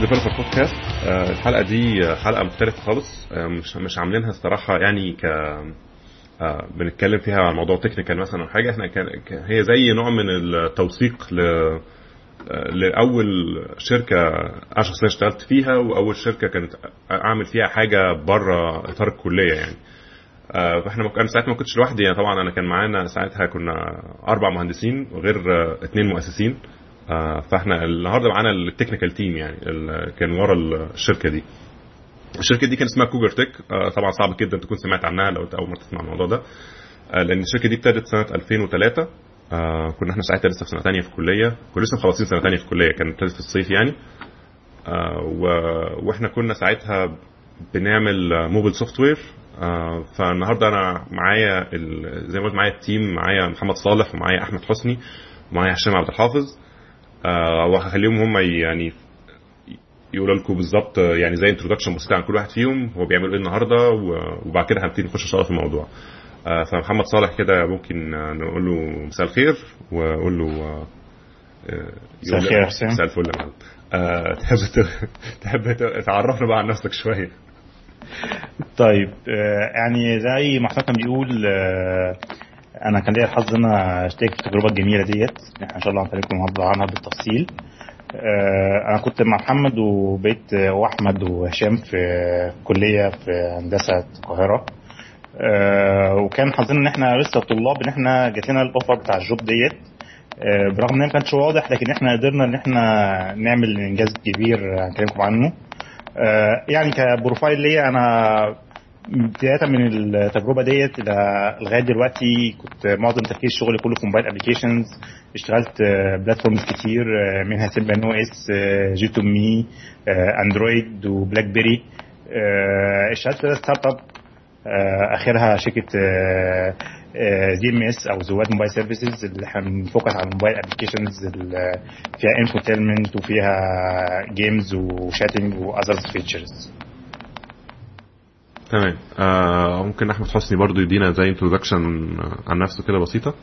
developer podcast الحلقة دي حلقة مختلفة خالص. آه، مش مش عاملينها الصراحة يعني ك بنتكلم فيها عن موضوع technical مثلا أو حاجة. إحنا كان هي زي نوع من التوثيق ل لأول شركة أنا شخصيا اشتغلت فيها وأول شركة كانت أعمل فيها حاجة بره إطار الكلية يعني. فإحنا مك... أنا ساعتها ما كنتش لوحدي. يعني طبعا أنا كان معانا ساعتها كنا أربع مهندسين وغير آه، اثنين مؤسسين. فاحنا النهارده معانا ال technical team يعني كان ورا الشركة دي. الشركة دي كان اسمها Cougar Tech آه، طبعا صعب جدا تكون سمعت عنها لو انت أول مرة تسمع الموضوع ده. آه، لأن الشركة دي ابتدت سنة 2003 آه، كنا إحنا ساعتها لسه في سنة ثانية في الكلية. كنا لسه مخلصين سنة ثانية في الكلية كانت ابتدت في الصيف يعني. آه، وإحنا كنا ساعتها بنعمل mobile software فالنهارده أنا معايا زي ما قلت معايا ال team معايا محمد صالح ومعايا أحمد حسني ومعايا هشام عبد الحافظ. آه، وهخليهم هم يعني يقولوا لكم بالظبط يعني زي انتروداكشن بسيط عن كل واحد فيهم هو بيعمل إيه النهارده وبعد كده هنبتدي نخش إن شاء الله في الموضوع آه، فمحمد صالح كده ممكن آه، نقول له مساء الخير وأقول له آه، آه، مساء الخير يا حسين. مساء الفل يا معلم. آه، تحب تحب تعرفنا بقى عن نفسك شوية طيب آه، يعني زي ما كان بيقول آه، أنا كان ليا الحظ إن أنا اشترك في التجربة الجميلة ديت. إحنا إن شاء الله هنكلمكم عنها بالتفصيل. آه، أنا كنت مع محمد وبقيت وأحمد وهشام في كلية في هندسة القاهرة. آه، وكان حظنا إن إحنا لسه طلاب إن إحنا جات لنا ال offer بتاع ال job ديت. آه، برغم إن ما كانش واضح لكن إحنا قدرنا إن إحنا نعمل إنجاز كبير هنكلمكم عنه. يعني ك profile ليا أنا بداية من التجربة ديت لغاية دلوقتي كنت معظم تركيز شغلي كله في mobile applications اشتغلت platforms كتير آه، منها Symbian OS J2ME Android و BlackBerry آه، اشتغلت startup آه، آخرها شركة DMS أو زواد Mobile Services اللي إحنا بن focus على ال mobile applications فيها infotainment وفيها games و chatting و other features تمام. آه ممكن أحمد حسني برضو يدينا زي introduction عن نفسه كده بسيطة.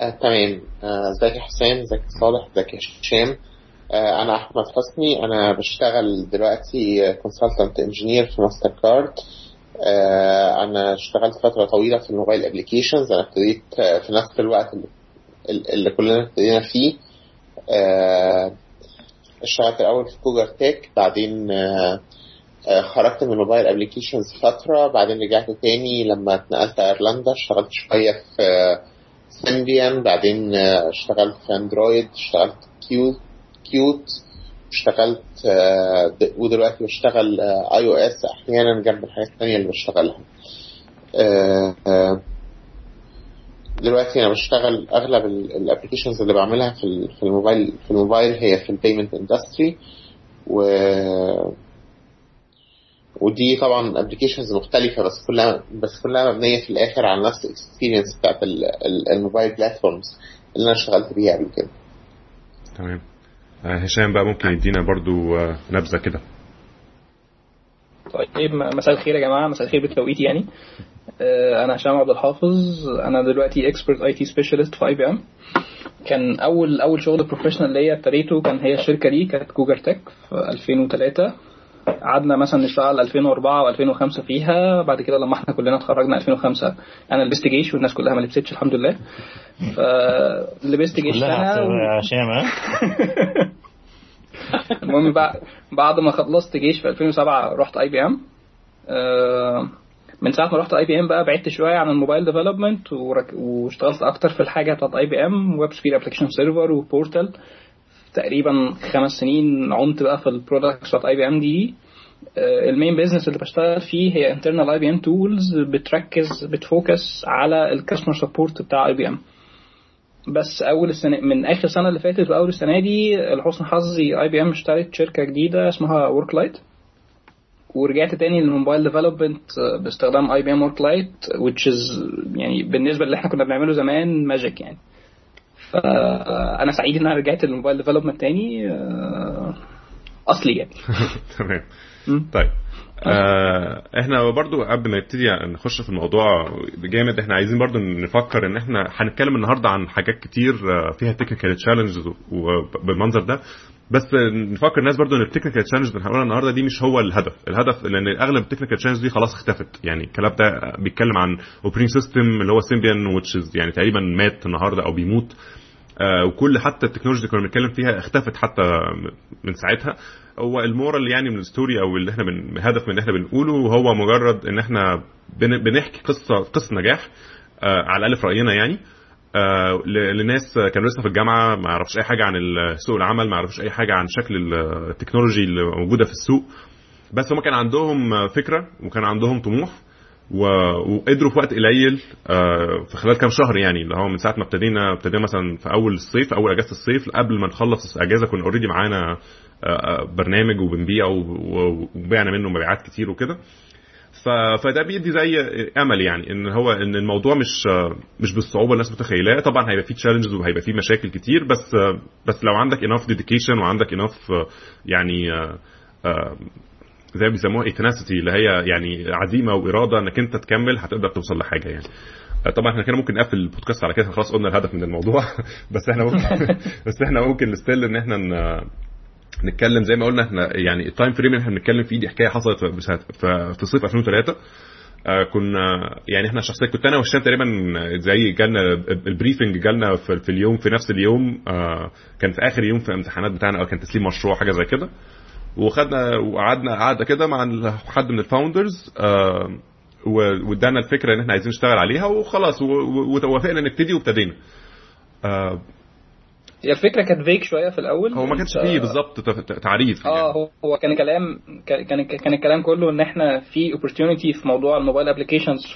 آه، تمام. آه، ازيك يا حسام ازيك صالح ازيك يا هشام. آه، أنا أحمد حسني. أنا بشتغل دلوقتي consultant engineer في ماستر كارد. آه، أنا اشتغلت فترة طويلة في ال mobile applications أنا ابتديت آه، في نفس الوقت اللي, اللي كلنا ابتدينا فيه. آه، اشتغلت الأول في Cougar Tech بعدين آه، آه، خرجت من ال mobile applications فترة بعدين رجعت تاني لما اتنقلت إيرلندا اشتغلت شوية في آه، Symbian بعدين آه، اشتغلت في Android اشتغلت Qt Qt اشتغلت آه، ودلوقتي بشتغل iOS أحيانا جنب الحاجات التانية اللي بشتغلها. آه، آه، دلوقتي أنا بشتغل أغلب ال applications اللي بعملها في الموبايل في الموبايل هي في ال payment industry و ودي طبعا applications مختلفة بس كلها بس كلها مبنية في الآخر على نفس ال experience بتاعت ال- ال- ال mobile platforms اللي أنا اشتغلت بيها قبل كده. تمام. آه هشام بقى ممكن يدينا برضو آه نبذة كده. طيب م- مساء الخير يا جماعة. مساء الخير بالتوقيت يعني. آه، أنا هشام عبد الحافظ. أنا دلوقتي expert IT specialist في IBM كان اول أول شغل professional ليا ابتديته كان هي الشركة دي كانت Cougar Tech في 2003 قعدنا مثلا نشتغل 2004 و2005 فيها بعد كده لما إحنا كلنا اتخرجنا 2005 أنا لبست جيش والناس كلها ما لبستش الحمد لله. فلبست جيش كلها ها المهم بعد بعد ما خلصت جيش في 2007 رحت IBM من ساعة ما رحت IBM بقى بعدت شوية عن ال mobile development واشتغلت أكتر في الحاجة بتاعت IBM WebSphere Application Server و Portal تقريبا خمس سنين عمت بقى في ال products بتاعت IBM دي آه، ال main business اللي بشتغل فيه هي internal IBM tools بتركز بت focus على ال customer support بتاع IBM بس أول السنة من آخر سنة اللي فاتت وأول السنة دي لحسن حظي IBM اشترت شركة جديدة اسمها Worklight ورجعت تاني لل mobile development باستخدام IBM Worklight which is يعني بالنسبة اللي إحنا كنا بنعمله زمان magic يعني. فأنا سعيد إن أنا رجعت لل mobile development تاني آه، أصلي يعني. تمام. طيب. آه. إحنا برضو قبل ما نبتدي نخش في الموضوع جامد إحنا عايزين برضو نفكر إن إحنا هنتكلم النهارده عن حاجات كتير آه، فيها technical challenges بالمنظر ده. بس نفكر الناس برضو إن ال technical challenge اللي هنقولها النهارده دي مش هو الهدف. الهدف لأن أغلب ال technical challenge دي خلاص اختفت. يعني الكلام ده بيتكلم عن operating system اللي هو Symbian which يعني تقريبا مات النهارده أو بيموت. آه، وكل حتى ال technology اللي كنا بنتكلم فيها اختفت حتى من ساعتها. هو ال moral يعني من ال story أو اللي إحنا بن... هدف من اللي إحنا بنقوله هو مجرد إن إحنا بن... بنحكي قصه قصة نجاح آه على الاقل في رأينا يعني. آه لناس كانوا لسه في الجامعة ما يعرفوش أي حاجة عن سوق العمل ما يعرفوش أي حاجة عن شكل ال- technology اللي موجودة في السوق. بس هم كان عندهم فكرة وكان عندهم طموح. وقدروا في وقت قليل آه، في خلال كام شهر يعني اللي هو من ساعة ما ابتدينا ابتدينا مثلا في أول الصيف أول أجازة الصيف قبل ما نخلص الأجازة كنا already معانا آه، آه، برنامج وبنبيعه و- وبيعنا منه مبيعات كتير وكده. فده بيدي زي أمل يعني إن هو إن الموضوع مش مش بالصعوبة الناس متخيلاه. طبعا هيبقى فيه challenges وهيبقى فيه مشاكل كتير بس بس لو عندك enough dedication وعندك enough يعني زي ما بيسموها tenacity اللي هي يعني عزيمة وإرادة إنك أنت تكمل هتقدر توصل لحاجة يعني. آه، طبعا إحنا كده ممكن نقفل البودكاست على كده خلاص قلنا الهدف من الموضوع. بس إحنا ممكن بس إحنا ممكن still إن إحنا نتكلم زي ما قلنا إحنا يعني ال time frame اللي إحنا بنتكلم فيه دي حكاية حصلت في صيف 2003 آه، كنا يعني إحنا شخصيا كنت أنا وهشام تقريبا زي جالنا ال briefing جالنا في, في اليوم في نفس اليوم. آه، كان في آخر يوم في الامتحانات بتاعنا أو كان تسليم مشروع حاجة زي كده. وخدنا وقعدنا قعدة كده مع حد من ال founders آه، وادانا الفكرة ان إحنا عايزين نشتغل عليها وخلاص و- و- وتوافقنا نبتدي وابتدينا. آه، هي الفكرة كانت فيك شوية في الأول. هو ما كانش فيه بالظبط تعريف آه يعني. هو- هو كان كلام كان كان الكلام كله إن إحنا في opportunity في موضوع الموبايل applications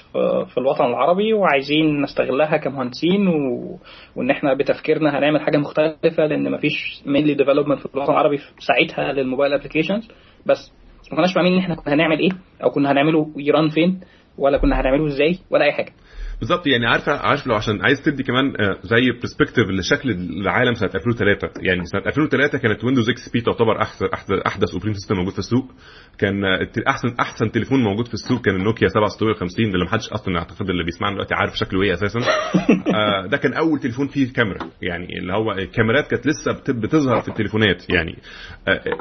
في, الوطن العربي وعايزين نستغلها كمهندسين و... وإن إحنا بتفكيرنا هنعمل حاجة مختلفة لأن مفيش mainly development في الوطن العربي ساعتها للموبايل applications بس ما كناش فاهمين إن إحنا كنا هنعمل إيه أو كنا هنعمله run فين ولا كنا هنعمله إزاي ولا أي حاجة. بالظبط يعني عارفة عارف لو عشان عايز تدي كمان آه، زي perspective لشكل العالم سنة 2003 يعني سنة 2003 كانت ويندوز إكس بي تعتبر أحسن احدث أحدث operating system موجود في السوق. كان آه، أحسن أحسن تليفون موجود في السوق كان النوكيا 7650 اللي ما حدش أصلا اعتقد اللي بيسمعنا دلوقتي عارف شكله إيه أساسا. آه، ده كان أول تليفون فيه كاميرا. يعني اللي هو الكاميرات كانت لسه بت- بتظهر في التليفونات. يعني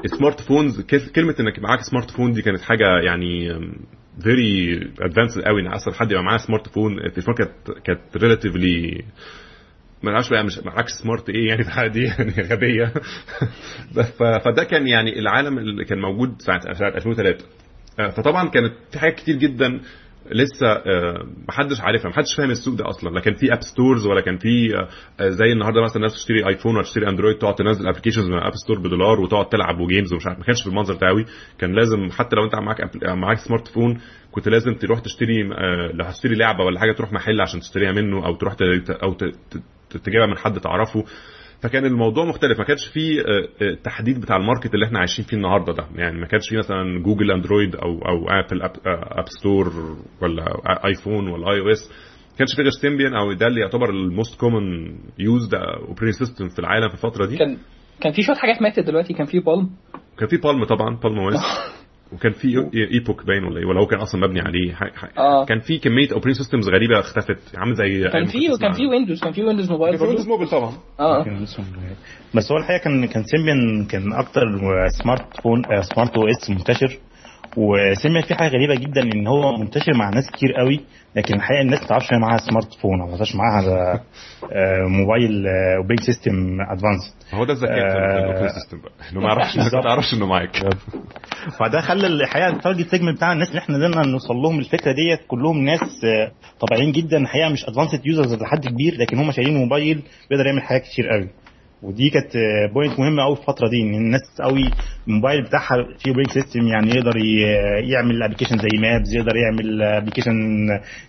smart phones كل- كلمة إنك معاك smart phone دي كانت حاجة يعني very advanced قوي ان أصلا حد يبقى معاه smart phone التليفون كانت كانت relatively ما نعرفش بقى مش معاكش smart إيه يعني في الحاله دي يعني غبية. فده كان يعني العالم اللي كان موجود ساعه 2003 آه، فطبعا كانت في حاجات كتير جدا لسه آه، محدش عارفها محدش فاهم السوق ده أصلا. لا كان في app stores ولا كان في آه، زي النهارده مثلا الناس تشتري iPhone ولا تشتري Android تقعد تنزل applications من app store بدولار وتقعد تلعب و games ومش عارف ما كانش بالمنظر ده قوي كان لازم حتى لو أنت معاك Apple- معاك smart phone كنت لازم تروح تشتري آه، لو هتشتري لعبة ولا حاجة تروح محل عشان تشتريها منه أو تروح أو تجيبها من حد تعرفه. فكان الموضوع مختلف. ما كانش فيه آه، آه، التحديد بتاع ال market اللي إحنا عايشين فيه النهارده ده. يعني ما كانش فيه مثلا Google Android أو أو Apple App, آه، Store ولا iPhone ولا iOS. ما كانش فيه غير Symbian أو ده اللي يعتبر ال most common used operating system في العالم في الفترة دي. كان كان في شوية حاجات ماتت دلوقتي. كان في بالم كان في Palm طبعا Palm OS وكان في ايبوك باين ولا إيه؟ ولا هو كان أصلا مبني عليه. ح- ح- آه. كان في كمية operating systems غريبة اختفت عامل زي كان في كان في Windows كان في Windows Mobile كان في Windows Mobile طبعا. آه. بس هو الحقيقة كان كان Symbian كان أكتر smart phone smart OS منتشر. و Symbian فيه حاجة غريبة جدا إن هو منتشر مع ناس كتير قوي لكن الحقيقة الناس ما تعرفش معاها smart phone أو ما تعرفش معاها آه، موبايل operating system advanced هو ده الذكاء في آه. system بقى. إنه ما يعرفش ما تعرفش إنه معاك فده خلى الحقيقة ال target segment بتاع الناس اللي إحنا قدرنا نوصل لهم الفكرة ديت كلهم ناس آه، طبيعيين جدا. الحقيقة مش advanced users لحد كبير لكن هم شايلين موبايل بيقدر يعمل حاجات كتير قوي. ودي كانت point مهمة قوي في الفترة دي إن الناس قوي الموبايل بتاعها فيه operating system يعني يقدر يعمل application زي maps يقدر يعمل application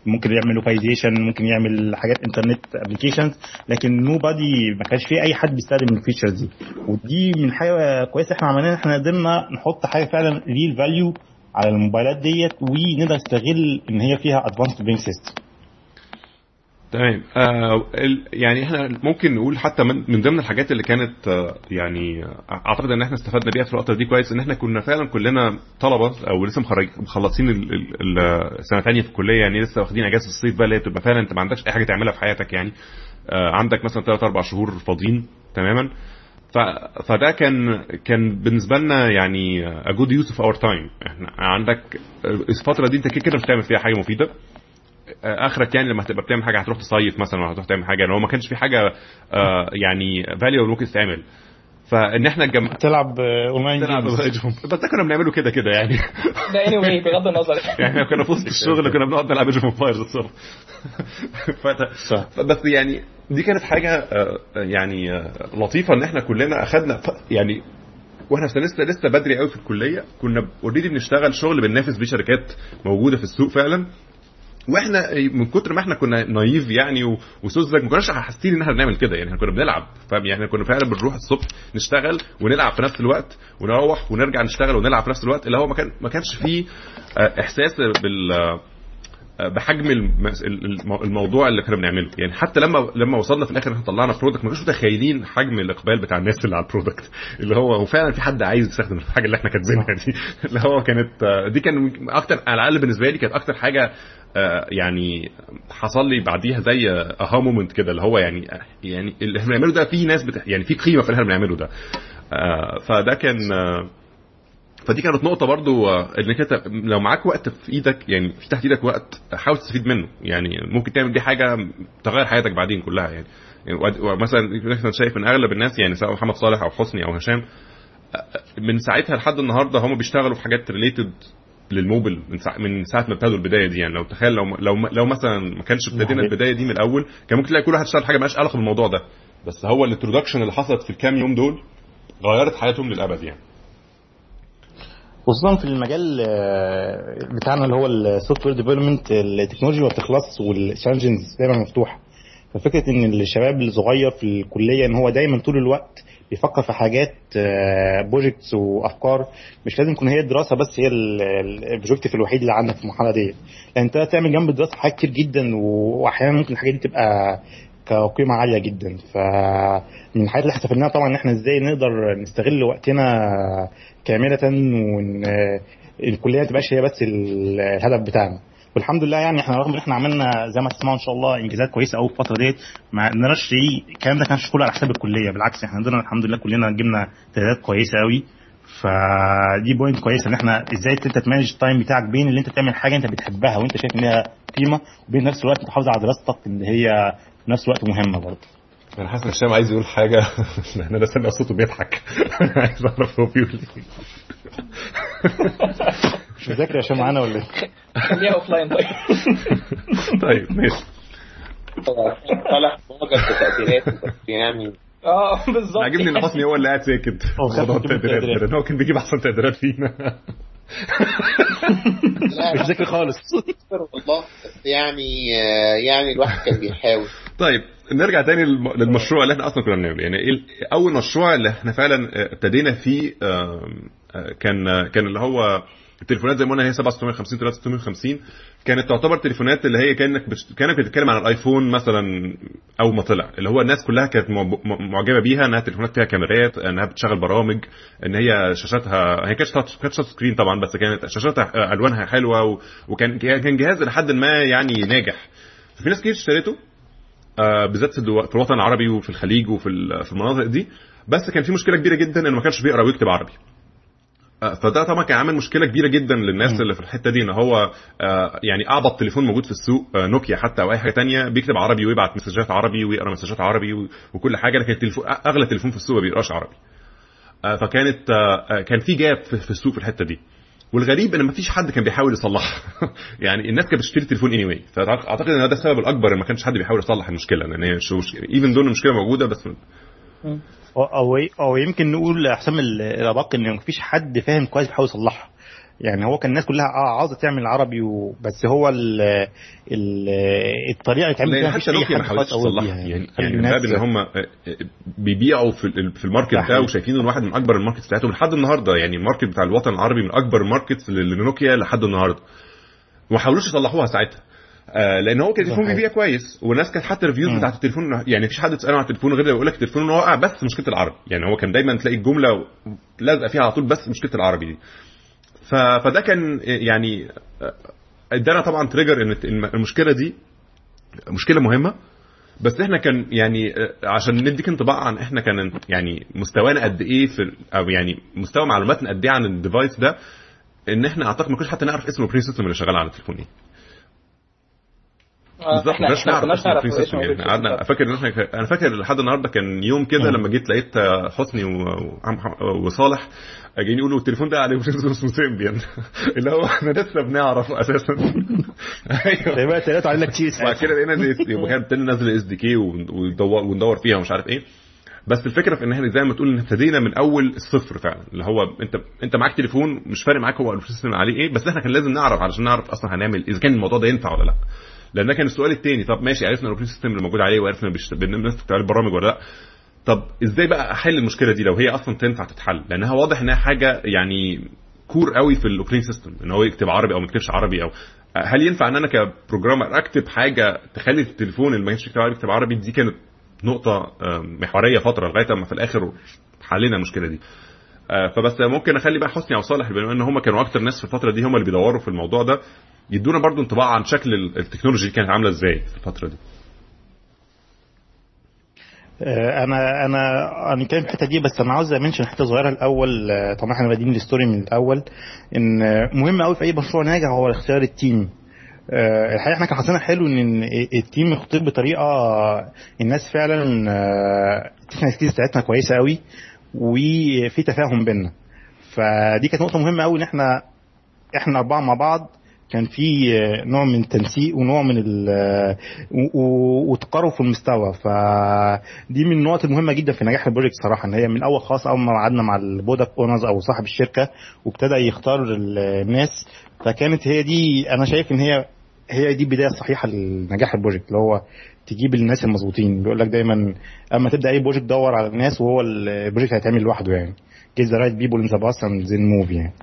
ممكن يعمل localization ممكن يعمل حاجات internet applications لكن nobody ما كانش في أي حد بيستخدم ال features دي. ودي من حاجة كويسة إحنا عملناها إحنا قدرنا نحط حاجة فعلا real value على الموبايلات ديت ونقدر نستغل إن هي فيها advanced operating system تمام. آه يعني إحنا ممكن نقول حتى من, من ضمن الحاجات اللي كانت آه يعني أعتقد إن إحنا استفدنا بيها في الفترة دي كويس إن إحنا كنا فعلا كلنا طلبة أو لسه مخر- مخلصين السنة الثانية في الكلية يعني لسه واخدين إجازة الصيف بقى اللي هي بتبقى فعلا أنت ما عندكش أي حاجة تعملها في حياتك يعني. آه عندك مثلا ثلاث أربع شهور فاضيين تماما. فده كان كان بالنسبة لنا يعني a good use of our time. إحنا عندك الفترة دي أنت كده كده مش هتعمل فيها حاجة مفيدة. اخرك يعني لما هتبقى بتعمل حاجة هتروح تصيف مثلا ولا هتروح تعمل حاجة. يعني هو ما كانش في حاجة آه يعني value ممكن تتعمل. فإن إحنا الجم... تلعب أونلاين تلعب بس ده كنا بنعمله كده كده يعني. ده anyway بغض النظر. يعني إحنا كنا في وسط الشغل كنا بنقعد نلعب Age of Empires الصبح بس يعني دي كانت حاجة يعني لطيفة إن إحنا كلنا اخذنا يعني وإحنا لسه لسه بدري قوي في الكلية. كنا already بنشتغل شغل بننافس بيه شركات موجودة في السوق فعلا. وإحنا من كتر ما إحنا كنا naive يعني وسذج ما كناش حاسين إن إحنا بنعمل كده. يعني إحنا كنا بنلعب فاهم؟ يعني إحنا كنا فعلا بنروح الصبح نشتغل ونلعب في نفس الوقت ونروح ونرجع نشتغل ونلعب في نفس الوقت. اللي هو ما كان ما كانش فيه إحساس بال بحجم الموضوع اللي كنا بنعمله. يعني حتى لما لما وصلنا في الآخر إحنا طلعنا product ما كناش متخيلين حجم الإقبال بتاع الناس اللي على ال product اللي هو هو فعلا في حد عايز يستخدم الحاجة اللي إحنا كاتبينها دي. اللي هو كانت دي كان أكتر على الأقل بالنسبة لي كانت أكتر حاجة يعني حصل لي بعديها زي aha moment كده اللي هو يعني يعني اللي إحنا بنعمله ده في ناس بت يعني في قيمة في اللي إحنا بنعمله ده. فده كان فدي كانت نقطة برضو إنك أنت لو معاك وقت في إيدك يعني في تحت إيدك وقت حاول تستفيد منه. يعني ممكن تعمل دي حاجة تغير حياتك بعدين كلها يعني, يعني مثلا مثلا شايف إن أغلب الناس يعني سواء محمد صالح أو حسني أو هشام من ساعتها لحد النهارده هم بيشتغلوا في حاجات related للموبايل من ساعة من ساعة ما ابتدوا البداية دي يعني. لو تخيل لو لو لو مثلا ما كانش ابتدينا البداية دي من الأول كان ممكن تلاقي كل واحد اشتغل حاجة مالهاش علاقة بالموضوع ده. بس هو ال introduction اللي حصلت في الكام يوم دول غيرت حياتهم للأبد يعني. خصوصا في المجال بتاعنا اللي هو ال software development التكنولوجيا ما بتخلصش وال challenges دايما مفتوحة. ففكرة إن الشباب الصغير في الكلية إن هو دايما طول الوقت بيفكر في حاجات projects وأفكار مش لازم تكون هي الدراسة بس هي ال objective الوحيد اللي عندك في المرحلة دي لأن أنت تعمل جنب الدراسة حاجات كتير جدا واحيانا ممكن الحاجات دي تبقى كقيمة عالية جدا. فمن الحاجات اللي حسبناها طبعا إن إحنا إزاي نقدر نستغل وقتنا كاملة وإن الكلية ما تبقاش هي بس الهدف بتاعنا. والحمد لله يعني إحنا رغم ان إحنا عملنا زي ما تسمعوا ان شاء الله انجازات كويسة قوي في الفترة ديت ما قدرناش إيه الكلام ده كانش كله على حساب الكلية بالعكس إحنا عندنا الحمد لله كلنا جبنا تقديرات كويسة قوي فدي point كويسة إن إحنا إزاي أنت ت manage ال time بتاعك بين اللي أنت تعمل حاجة أنت بتحبها وأنت شايف إن هي قيمة وبين نفس الوقت تحافظ على دراستك إن هي في نفس الوقت مهمة برضه. أنا حاسس إن هشام عايز يقول حاجة. إحنا سامع صوته بيضحك. عايز أعرف هو بيقول إيه. مش مذاكر يا هشام معانا ولا إيه؟ خليها offline طيب. طيب ماشي. طالع معجب بتقديراته بس يعني آه بالظبط. عاجبني إن حسني هو اللي قاعد ساكت. موضوع التقديرات هو كان بيجيب أحسن تقديرات فينا. مش ذاكر خالص. والله بس يعني يعني الواحد كان بيحاول. طيب نرجع تاني للمشروع اللي إحنا أصلا كنا بنعمله. يعني أول مشروع اللي إحنا فعلا ابتدينا فيه كان كان اللي هو التليفونات زي ما قلنا هي 7650 3650 كانت تعتبر تليفونات اللي هي كانك بش... كانك بتتكلم عن الآيفون مثلا اول ما طلع. اللي هو الناس كلها كانت معجبة بيها إنها تليفونات فيها كاميرات إنها بتشغل برامج إن هي شاشاتها هي كانت كانت تاتش سكرين طبعا بس كانت شاشاتها ألوانها حلوة و... وكان كان جهاز لحد ما يعني ناجح. في ناس كتير اشتريته آه بالذات في, الوطن العربي وفي الخليج وفي في المناطق دي. بس كان في مشكلة كبيرة جدا إنه ما كانش بيقرأ ويكتب عربي. فده طبعا كان عامل مشكلة كبيرة جدا للناس م. اللي في الحتة دي إن هو يعني اعبط تليفون موجود في السوق نوكيا حتى أو أي حاجة تانية بيكتب عربي ويبعت مسجات عربي ويقرأ مسجات عربي وكل حاجة لكن التليفون أغلى تليفون في السوق ما بيقراش عربي فكانت كان في جاب في السوق في الحتة دي والغريب إن مفيش حد كان بيحاول يصلحها يعني الناس كانت بتشتري تليفون اني anyway. فأعتقد إن ده السبب الأكبر إن ما كانش حد بيحاول يصلح المشكلة لأن هي ايفن دون المشكلة موجودة بس أو أو يمكن نقول حسام الادق إن مفيش حد فاهم كويس بيحاول يصلحها يعني هو كان الناس كلها آه عاوزة تعمل عربي وبس هو ال ال الطريقة اللي اتعمل فيها حتى نوكيا ما حاولتش تصلحها. يعني يعني الباب إن هم بيبيعوا في في ال market ده وشايفين إن واحد من أكبر ال markets بتاعتهم لحد النهارده. يعني ال market بتاع الوطن العربي من أكبر ال markets لنوكيا لحد النهارده. وما حاولوش يصلحوها ساعتها. آه لأن هو كان التليفون صحيح. بيبيع كويس والناس كانت حتى reviews مم. بتاعت التليفون يعني مفيش حد تساله عن التليفون غير يقول لك التليفون واقع بس مشكلة العربي يعني هو كان دايما تلاقي الجملة لازقة فيها على طول بس مشكلة العربي دي ف... فده كان يعني ادانا طبعا trigger إن الم- المشكلة دي مشكلة مهمة بس إحنا كان يعني عشان نديك انطباع عن إحنا كان يعني مستوانا قد إيه في أو يعني مستوى معلوماتنا قد إيه عن ال device ده إن إحنا أعتقد ما كناش حتى نعرف اسم ال operating system اللي شغال على التليفون إيه بالظبط إحنا ما إحنا ما كناش نعرف ال operating اسم system يعني قعدنا. فاكر إن إحنا أنا فاكر لحد النهارده كان يوم كده. لما جيت لقيت آه، حسني ح- وصالح جايين يقولوا التليفون ده عليه اسمه سيمبيان. اللي هو إحنا لسه بنعرفه أساسا. أيوه. يبقى ثلاثة علينا كتير بعد كده لقينا إن يبقى كان ابتدينا ننزل SDK وندور وندور فيها ومش عارف إيه. بس الفكرة في إن إحنا زي ما تقول إن ابتدينا من أول الصفر فعلا. اللي هو انت أنت معاك تليفون مش فارق معاك هو ال system عليه إيه بس إحنا كان لازم نعرف علشان نعرف أصلا هنعمل إذا كان الموضوع ده ينفع ولا لأ. لأن ده كان السؤال الثاني طب ماشي عرفنا ال operating system اللي موجود عليه وعرفنا الناس بتكتب عليه البرامج ولا لأ. طب إزاي بقى أحل المشكلة دي لو هي أصلا تنفع تتحل؟ لانها واضح إنها حاجة يعني core قوي في ال operating system إن هو يكتب عربي أو ما يكتبش عربي أو هل ينفع إن أنا ك programmer أكتب حاجة تخلي التليفون اللي ما يكتبش يكتب عربي يكتب عربي؟ دي كانت نقطة آم، محورية فترة لغاية أما في الآخر حلينا المشكلة دي. آه، فبس ممكن أخلي بقى حسني أو صالح بما إن هم كانوا أكتر ناس في الفترة دي هم اللي بيدوروا في الموضوع ده. يدونا برضو انطباع عن شكل ال- ال technology كانت عاملة إزاي في الفترة دي. آه، أنا أنا كان في الحته دي بس أنا عاوز أ mention حتة صغيرة الأول. آه، طبعا إحنا بادئين ال story من الأول. إن آه، مهم قوي في أي مشروع ناجح هو اختيار ال team. الحقيقة إحنا كان حظنا حلو إن ال team مختار بطريقة الناس فعلا ال technical skills بتاعتنا كويسة قوي وفي تفاهم بينا فدي كانت نقطة مهمة قوي إن إحنا إحنا أربعة مع بعض. كان في آه، نوع من التنسيق ونوع من آه، وتقارب في المستوى. فدي من النقط المهمة جدا في نجاح ال project صراحة إن هي من أول خالص أول ما قعدنا مع ال product owners أو صاحب الشركة وابتدى يختار ال- الناس فكانت هي دي أنا شايف إن هي هي دي البداية الصحيحة لنجاح ال project اللي هو تجيب الناس المظبوطين بيقول لك دايما أما تبدأ أي project دور على الناس وهو ال project هيتعمل لوحده يعني. Get the right people in the bus and then move يعني.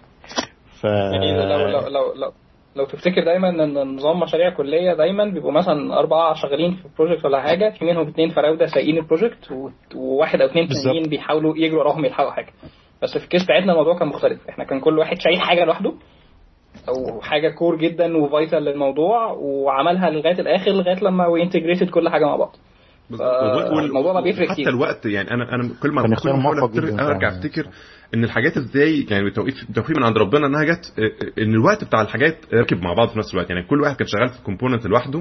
ف يعني لو لو لو لو لو تفتكر دايما إن نظام مشاريع كلية دايما بيبقوا مثلا أربعة شغالين في project ولا حاجة في منهم اثنين فرودة سايقين ال project و- وواحد أو اثنين. تانيين بيحاولوا يجروا وراهم يلحقوا حاجة بس في ال case بتاعتنا الموضوع كان مختلف إحنا كان كل واحد شايل حاجة لوحده أو حاجة core جدا و vital للموضوع وعملها لغاية الآخر لغاية لما و integrated كل حاجة مع بعض الموضوع ما بيفرق حتى. الوقت يعني أنا أنا كل ما جدا أرجع. أفتكر إن الحاجات إزاي يعني توقيت توفيق من عند ربنا إنها جت آه، إن الوقت بتاع الحاجات راكب مع بعض في نفس الوقت. يعني كل واحد كان شغال في component لوحده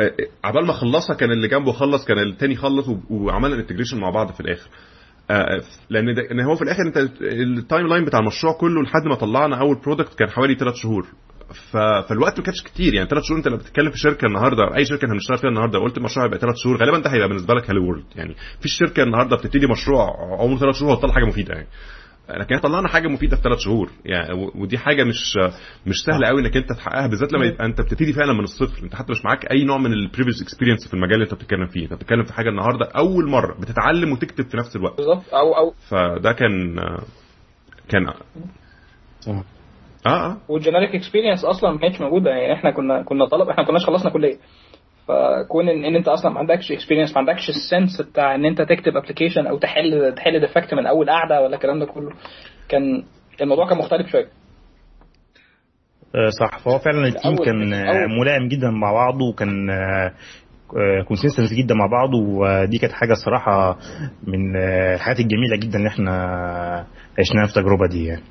آه، آه، عبال ما خلصها كان اللي جنبه خلص كان التاني خلص وعملنا ال integration مع بعض في الآخر. آه، لأن ده إن هو في الآخر أنت ال timeline بتاع المشروع كله لحد ما طلعنا أول product كان حوالي ثلاث شهور. ف... فالوقت ما كانش كتير. يعني ثلاث شهور أنت لما بتتكلم في شركة النهارده أي شركة هنشتغل فيها النهارده قلت المشروع هيبقى ثلاث شهور غالبا ده هيبقى بالنسبة لك hello world يعني في شركة النهارده بتبتدي مشروع عمره ثلاث شهور وتطلع حاجة مفيدة يعني. لكن إحنا طلعنا حاجة مفيدة في ثلاث شهور. يعني ودي حاجة مش مش سهلة قوي إنك أنت تحققها بالذات لما يبقى أنت بتبتدي فعلا من الصفر. أنت حتى مش معاك أي نوع من ال previous experience في المجال اللي أنت بتتكلم فيه. أنت بتتكلم في حاجة النهارده أول مرة بتتعلم وتكتب في نفس الوقت. بالظبط. أو أو. فده كان كان. آه آه. وال generic experience أصلا ما كانتش موجودة. يعني إحنا كنا كنا طلب إحنا ما كناش خلصنا كلية. فكون ان, إن أنت أصلا ما عندكش experience ما عندكش ال sense بتاع إن أنت تكتب application أو تحل تحل defect من أول قعده ولا الكلام ده كله كان الموضوع كان مختلف شوية. آه، صح. فهو فعلا ال team كان آه، ملائم جدا مع بعضه وكان consistent جدا مع بعضه ودي كانت حاجة الصراحة من آه، الحاجات الجميلة جدا اللي إحنا عشناها في التجربة دي يعني.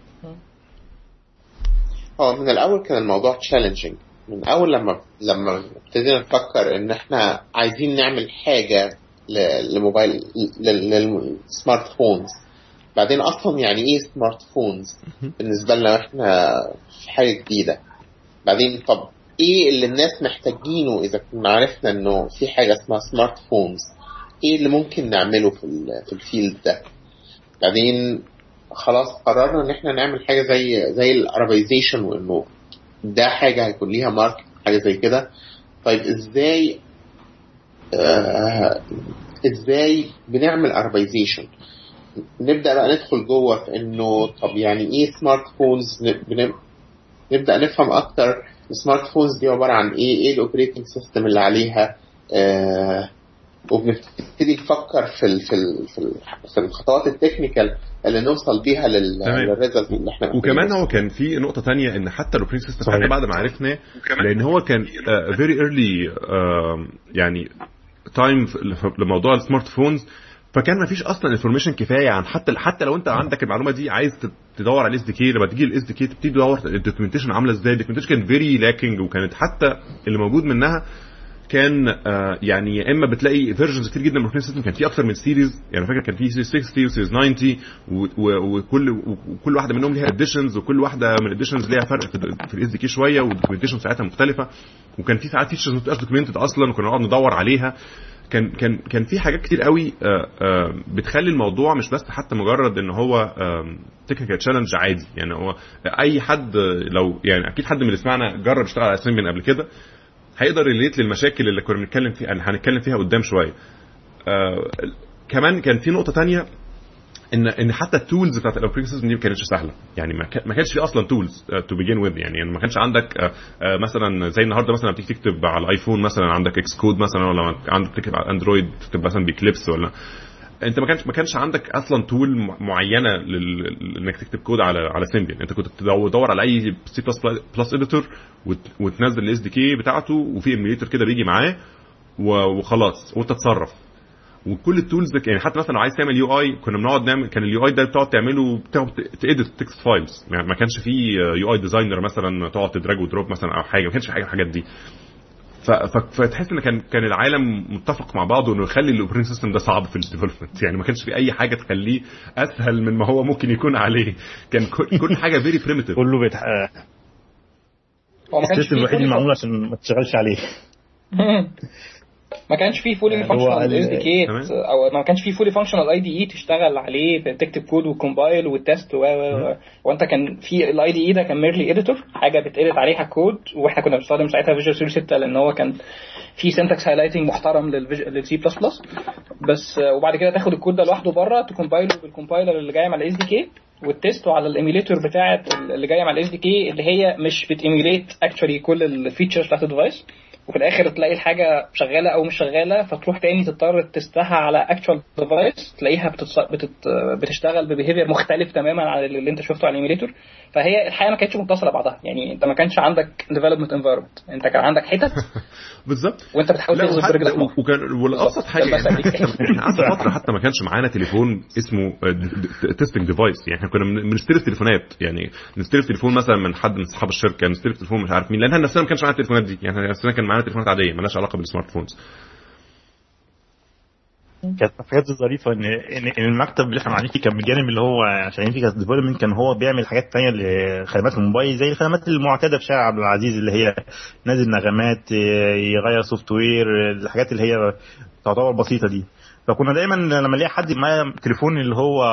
هو من الأول كان الموضوع challenging من أول لما لما ابتدينا نفكر إن إحنا عايزين نعمل حاجة لموبايل لل smart phones بعدين أصلا يعني إيه smart phones بالنسبة لنا إحنا في حاجة جديدة. بعدين طب إيه اللي الناس محتاجينه إذا كنا عرفنا إنه في حاجة اسمها smart phones إيه اللي ممكن نعمله في في ال field ده؟ بعدين خلاص قررنا إن إحنا نعمل حاجة زي زي ال Arabization وإنه ده حاجة هيكون ليها market حاجة زي كده. طيب إزاي آه إزاي بنعمل Arabization نبدأ بقى ندخل جوه في إنه طب يعني إيه smart phones نبدأ نفهم أكتر. ال smart phones دي عبارة عن إيه؟ إيه ال operating system اللي عليها؟ آه وبنبتدي نفكر في ال في ال في, ال في الخطوات ال technical اللي نوصل بيها لل result اللي إحنا وكمان هو كان في نقطة تانية إن حتى ال operating system حتى بعد ما عرفناه لأن هو كان very early يعني time لموضوع ال smart phones فكان ما فيش أصلا information كفاية عن حتى حتى لو أنت عندك المعلومة دي عايز تدور على ال SDK لما تيجي ال SDK تبتدي تدور ال documentation عاملة إزاي؟ ال documentation كان very lacking وكانت حتى اللي موجود منها كان آه يعني يا إما بتلاقي versions كتير جدا من ال operating system كان في أكتر من series يعني فاكر كان في series 60 و series 90 وكل وكل واحدة منهم ليها editions وكل واحدة من ال editions ليها فرق في ال SDK شوية وال documentation ساعتها مختلفة. وكان في ساعات features ما بتبقاش documented أصلا وكنا نقعد ندور عليها. كان كان كان في حاجات كتير قوي بتخلي الموضوع مش بس حتى مجرد إن هو technical challenge عادي. يعني هو أي حد لو يعني أكيد حد من اللي سمعنا جرب يشتغل على اسمبل قبل كده. هيقدر ي relate للمشاكل اللي كنا بنتكلم فيها اللي هنتكلم فيها قدام شوية. كمان كان في نقطة تانية إن إن حتى ال tools بتاعت ال operating system دي ما كانتش سهلة. يعني ما كانش في أصلا tools to begin with يعني ما كانش عندك uh, uh, مثلا زي النهارده مثلا بتيجي تكتب على الايفون مثلا عندك Xcode مثلا ولا عندك تكتب على اندرويد تكتب مثلا ب Eclipse ولا انت ما كانش ما كانش عندك أصلا tool معينة. انك تكتب كود على على سيمبيان انت كنت تدور على أي سي بلس بلس اديتور وتنزل ال SDK بتاعته وفي emulator كده بيجي معاه وخلاص وانت وكل ال tools يعني حتى مثلا لو عايز تعمل UI كنا بنقعد نعمل كان ال UI ده بتقعد تعمله بتقعد ت edit text files يعني ما كانش فيه UI designer مثلا تقعد ت drag و drop مثلا أو حاجة. ما كانش في حاجة الحاجات دي. فتحس إن كان كان العالم متفق مع بعضه إنه يخلي ال operating system ده صعب في ال development يعني ما كانش في أي حاجة تخليه أسهل من ما هو ممكن يكون عليه. كان كل حاجة very primitive كله بيتح... ال system الوحيد المعمول عشان ما تشتغلش عليه. ما كانش فيه fully functional SDK أو ما كانش فيه fully functional IDE تشتغل عليه تكتب code و compile وال test و وانت كان في ال IDE ده كان merely editor حاجة بتقلت عليها كود وإحنا كنا بنستخدم ساعتها Visual Studio 6 لأن هو كان في syntax highlighting محترم للسي بلس بلس بس وبعد كده تاخد الكود ده لوحده بره ت compile ه بال compiler اللي جاي مع ال SDK وال test على ال emulator بتاعه اللي جاية مع ال SDK اللي هي مش بت emulate actually كل ال features بتاعت ال device وفي الآخر تلاقي الحاجة شغالة أو مش شغالة فتروح تاني تضطر test ها على actual device تلاقيها بتتص... بتت... بتشتغل ب behavior مختلف تماما عن اللي أنت شفته على ال emulator فهي الحقيقة ما كانتش متصلة بعضها يعني أنت ما كانش عندك development environment أنت كان عندك حتت بالظبط. وأنت بتحاول تغزل برجلك وكان والأبسط حاجة إحنا قعدنا فترة حتى ما كانش معانا تليفون اسمه testing device يعني إحنا كنا بنستلف تليفونات يعني نستلف تليفون مثلا من حد من أصحاب الشركة نستلف تليفون مش عارف مين لأن إحنا نفسنا ما كانش معانا التليفونات دي. يعني نفسنا كان معانا تليفونات عادية مالهاش علاقة بال smart phones. كانت حاجات ظريفة ان ان المكتب اللي إحنا قاعدين فيه كان بجانب اللي هو عشان فيه كانت development كان هو بيعمل حاجات ثانية لخدمات الموبايل زي الخدمات المعتادة في شارع عبد العزيز اللي هي نازل نغمات يغير software الحاجات اللي هي تعتبر بسيطة دي. فكنا دايما لما نلاقي حد معاه تليفون اللي هو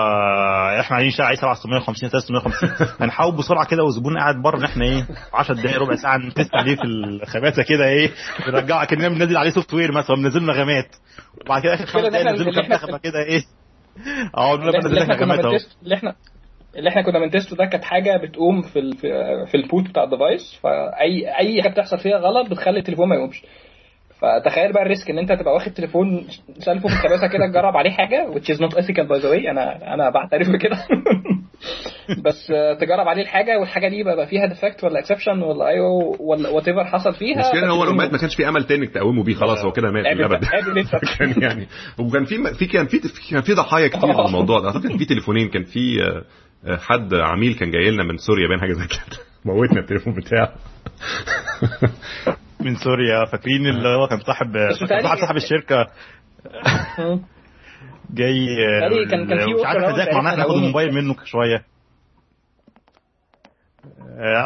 إحنا عايزين شارع 7650 350 هنحاول بسرعة كده والزبون قاعد بره إن إحنا إيه 10 دقائق ربع ساعة ن test عليه في الخباثة كده إيه نرجعه كاننا بننزل عليه software مثلا بننزل نغمات وبعد كده اخر خمس دقائق ننزل كام نغمه كده إيه. آه اللي إحنا كنا بن test اللي إحنا اللي إحنا كنا بن test ه ده كانت حاجة بتقوم في ال في ال boot بتاع ال device فاي أي حاجة بتحصل فيها غلط بتخلي التليفون ما يقومش. فتخيل بقى ال risk ان انت تبقى واخد تليفون سالفه في الكباسه كده تجرب عليه حاجة which is not ethical by the way. أنا أنا بعترف بكده. بس تجرب عليه الحاجة والحاجة دي بقى فيها defect ولا exception ولا اي ولا whatever حصل فيها. المشكلة هو لو مات ما كانش في أمل تاني تقومه بيه خلاص هو كده مات للأبد. كان يعني وكان في في كان في كان في ضحايا كتير في الموضوع ده. أعتقد في تليفونين كان في حد عميل كان جاي لنا من سوريا باين حاجة زي كده. موتنا التليفون بتاعه. من سوريا. فاكرين اللي هو كان صاحب واحد صاحب الشركة. جاي كان كان في مش عارف إزاي معناها ناخد الموبايل منه شوية.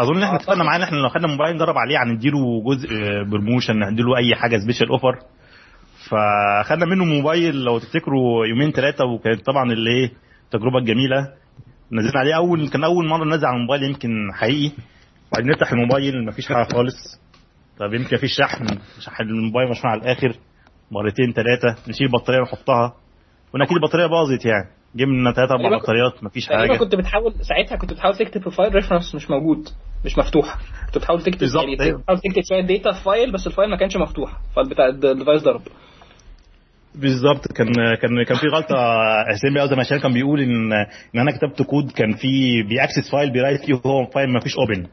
أظن إن إحنا اتفقنا معاه إن إحنا لو خدنا موبايل نجرب عليه هنديله جزء promotion نديله أي حاجة special offer فخدنا منه موبايل لو تفتكروا يومين ثلاثة وكانت طبعا اللي إيه التجربه الجميله نزلنا عليه اول كان أول مرة ننزل على الموبايل يمكن حقيقي. وبعدين نفتح الموبايل مفيش حاجة خالص. طب يمكن في شحن شحن الموبايل مشحون على الآخر مرتين ثلاثة نشيل البطارية ونحطها. قلنا أكيد البطارية باظت يعني. جبنا ثلاثة أربع بطاريات مفيش حاجة. كنت بتحاول ساعتها كنت بتحاول تكتب profile reference مش موجود مش مفتوحه كنت بتحاول تكتب بالظبط، يعني أيوة. بتحاول تكتب شوية data في file بس ال file ما كانش مفتوح. فالبتاع ال device ضرب. بالظبط. كان كان كان في غلطة حسين زي ما كان بيقول إن إن أنا كتبت كود كان في بي access file بي write فيه وهو file ما فيش open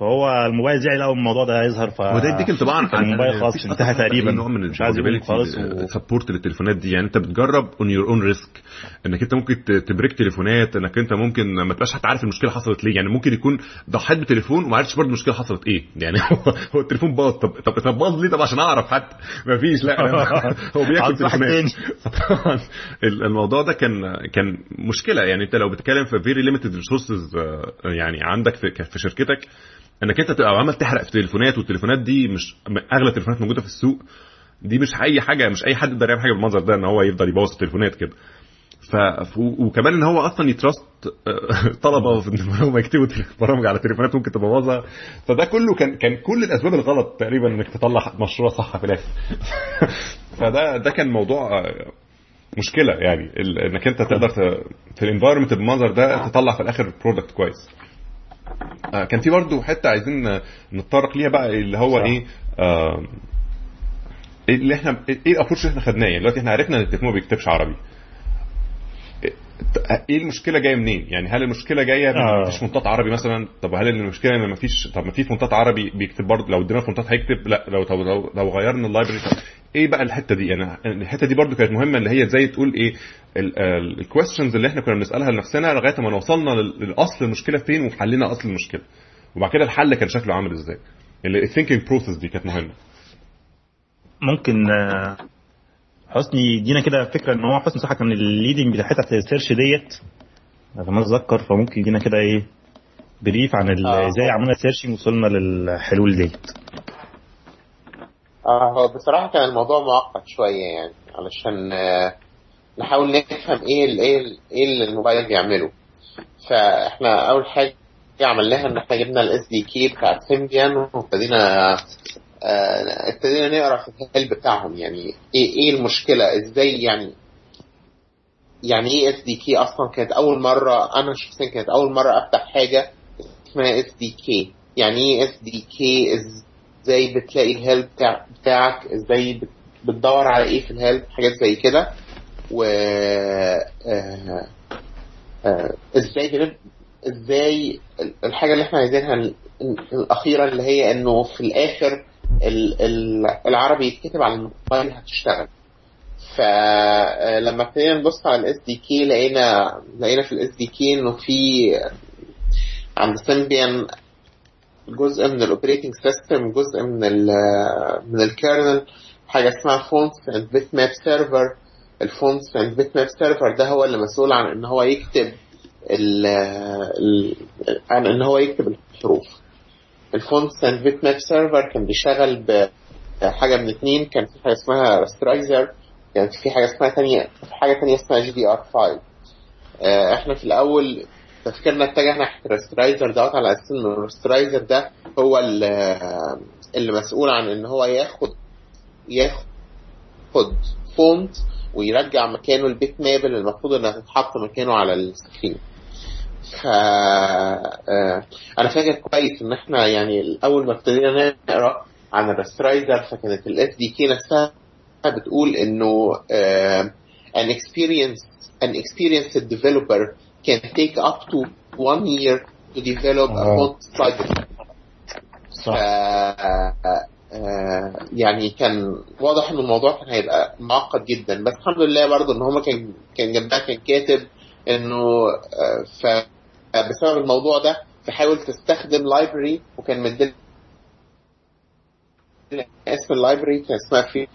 فهو الموبايل زعل اول الموضوع ده هيظهر ف وده يديك انطباع عن الموبايل خلاص انتهى تقريبا. نوع من مش عايز خالص و... support للتليفونات دي. يعني أنت بتجرب on your own risk إنك أنت ممكن ت brick تليفونات إنك أنت ممكن ما تبقاش حتى عارف المشكلة حصلت ليه. يعني ممكن يكون ضحيت بتليفون وما عرفتش برضه المشكلة حصلت إيه. يعني هو, التليفون باظ. طب طب طب باظ ليه؟ طب عشان أعرف حتى. ما فيش لا. هو بياكل تليفونات. فطبعا ال- الموضوع ده كان كان مشكلة. يعني أنت لو بتتكلم في very limited resources يعني عندك في شركتك إنك أنت تبقى عمال تحرق في تليفونات والتليفونات دي مش أغلى التليفونات موجودة في السوق. دي مش أي حاجة مش أي حد يقدر يعمل حاجة بالمنظر ده إن هو يفضل يبوظ التليفونات كده. ف وكمان إن هو أصلا ي trust آه، طلبة في ان هم يكتبوا برامج على تليفونات ممكن تبوظها. فده كله كان كان كل الأسباب الغلط تقريبا إنك تطلع مشروع صح في الآخر. فده ده كان موضوع آه، مشكلة يعني إنك أنت تقدر في ال environment بالمنظر ده تطلع في الآخر product كويس. آه، كان في برضه حتة عايزين نتطرق ليها بقى اللي هو صح. إيه آه، إيه اللي إحنا إيه ال approach اللي إحنا خدناه يعني دلوقتي إحنا عرفنا إن التليفون ما بيكتبش عربي إيه المشكلة جاية منين؟ يعني هل المشكلة جاية من آه. مفيش فونتات عربي مثلا؟ طب هل المشكلة إن مفيش طب ما في فونتات عربي بيكتب برضه؟ لو ادينا فونتات هيكتب لا. لو لو, لو, لو غيرنا ال library طب إيه بقى الحتة دي؟ يعني الحتة دي برضه كانت مهمة اللي هي زي تقول إيه الكويستشنز اللي إحنا كنا بنسألها لنفسنا لغاية ما وصلنا لل- للأصل المشكلة فين وحلينا أصل المشكلة. وبعد كده الحل كان شكله عامل إزاي. ال thinking process دي كانت مهمة. ممكن آه، حسني يدينا كده فكرة إن هو حسني صح كان ال leading حتة ال search ديت. أنا ما اتذكر فممكن يدينا كده إيه brief عن آه. إزاي عملنا searching وصلنا للحلول ديت. آه هو بصراحة كان الموضوع معقد شوية يعني علشان آه، نحاول نفهم إيه ال إيه ال إيه اللي الموبايل بيعمله. فإحنا أول حاجة عملناها إن إحنا جبنا ال SDK بتاع سيمبيان وابتدينا ابتدينا نقرأ في ال help بتاعهم. يعني إيه إيه المشكلة؟ إزاي يعني يعني إيه SDK أصلا؟ كانت أول مرة أنا شخصيا كانت أول مرة أفتح حاجة اسمها SDK. يعني إيه SDK؟ إزاي بتلاقي ال help بتاع بتاعك؟ إزاي بت- بتدور على إيه في ال help؟ حاجات زي كده. و آه، آه، إزاي. إزاي ال- الحاجة اللي إحنا عايزينها ال- الأخيرة اللي هي إنه في الآخر ال- ال- العربي يتكتب على الموبايل هتشتغل. فلما ابتدينا نبص على ال SDK لقينا لقينا في ال SDK إنه في عند سيمبيان جزء من ال operating system جزء من ال من ال kernel حاجة اسمها fonts and bitmap server ال fonts and bitmap server ده هو اللي مسؤول عن إن هو يكتب ال- عن إن هو يكتب الحروف. ال fonts and bitmap server كان بيشتغل بحاجة من اتنين. كان في حاجة اسمها rasterizer كان في حاجة اسمها تانية في حاجة تانية اسمها GDR file إحنا في الأول تفكيرنا اتجه ناحية ال rasterizer دوت على أساس ان ال rasterizer ده هو اللي, اللي مسؤول عن إن هو ياخد ياخد font ويرجع مكانه ال bitmap اللي المفروض إنها تتحط مكانه على ال screen. ف آه، أنا فاكر كويس إن إحنا يعني اول ما ابتدينا نقرأ عن ال rasterizer فكانت ال SDK نفسها بتقول إنه آه، an experienced an experienced developer can take up to one year to develop a آه. font library صح ف- آه، يعني كان واضح إن الموضوع كان هيبقى معقد جدا بس الحمد لله برضو إن هما كان كان جنبها كان كاتب إنه آه، ف بسبب الموضوع ده فحاول تستخدم library وكان مدينا اسم ال library كان اسمها Free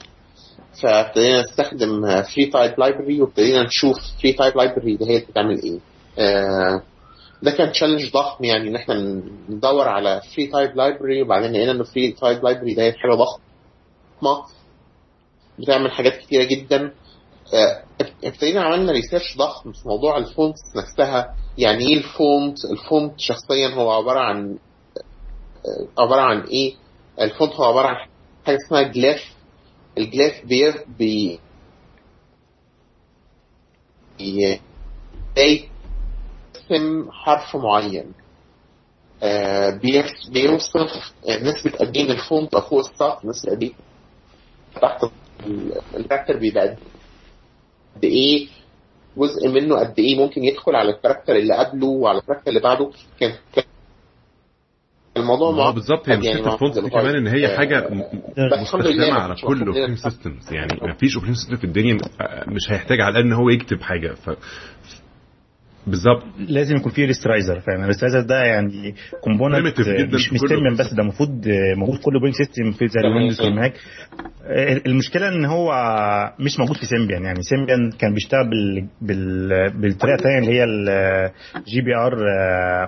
فابتدينا نستخدم FreeType library وابتدينا نشوف FreeType library ده هي بتعمل إيه. آه، ده كان challenge ضخم يعني إن إحنا ندور على FreeType library وبعدين لقينا ان FreeType library ده هي حاجة ضخمة. بتعمل حاجات كتيرة جدا. آه، ابتدينا عملنا research ضخم في موضوع ال fonts نفسها. يعني إيه ال font ال font شخصيا هو عبارة عن عبارة عن إيه؟ ال font هو عبارة عن حاجة اسمها glyph ال glyph بي بي بي- بيرسم حرف معين. آه، بيوصف نسبة قد إيه من ال font تبقى فوق السطح نسبة قد إيه تحت ال- ال character بيبقى قد إيه؟ جزء منه قد إيه ممكن يدخل على ال character اللي قبله وعلى ال character اللي بعده. كان الموضوع ما بالظبط هي يعني مشكلة ال font دي كمان إن هي آه، حاجة لله مستخدمه على كل operating ال systems يعني ما فيش operating system في الدنيا آه، مش هيحتاج على الأقل إن هو يكتب حاجة. ف بالظبط. لازم يكون فيه rasterizer فعلا ال rasterizer ده يعني component مش operating بس ده المفروض موجود كل operating system في زي. ال Windows وال Mac المشكلة إن هو مش موجود في Symbian يعني Symbian كان بيشتغل بال... بال... بالطريقة الثانية اللي هي ال GDR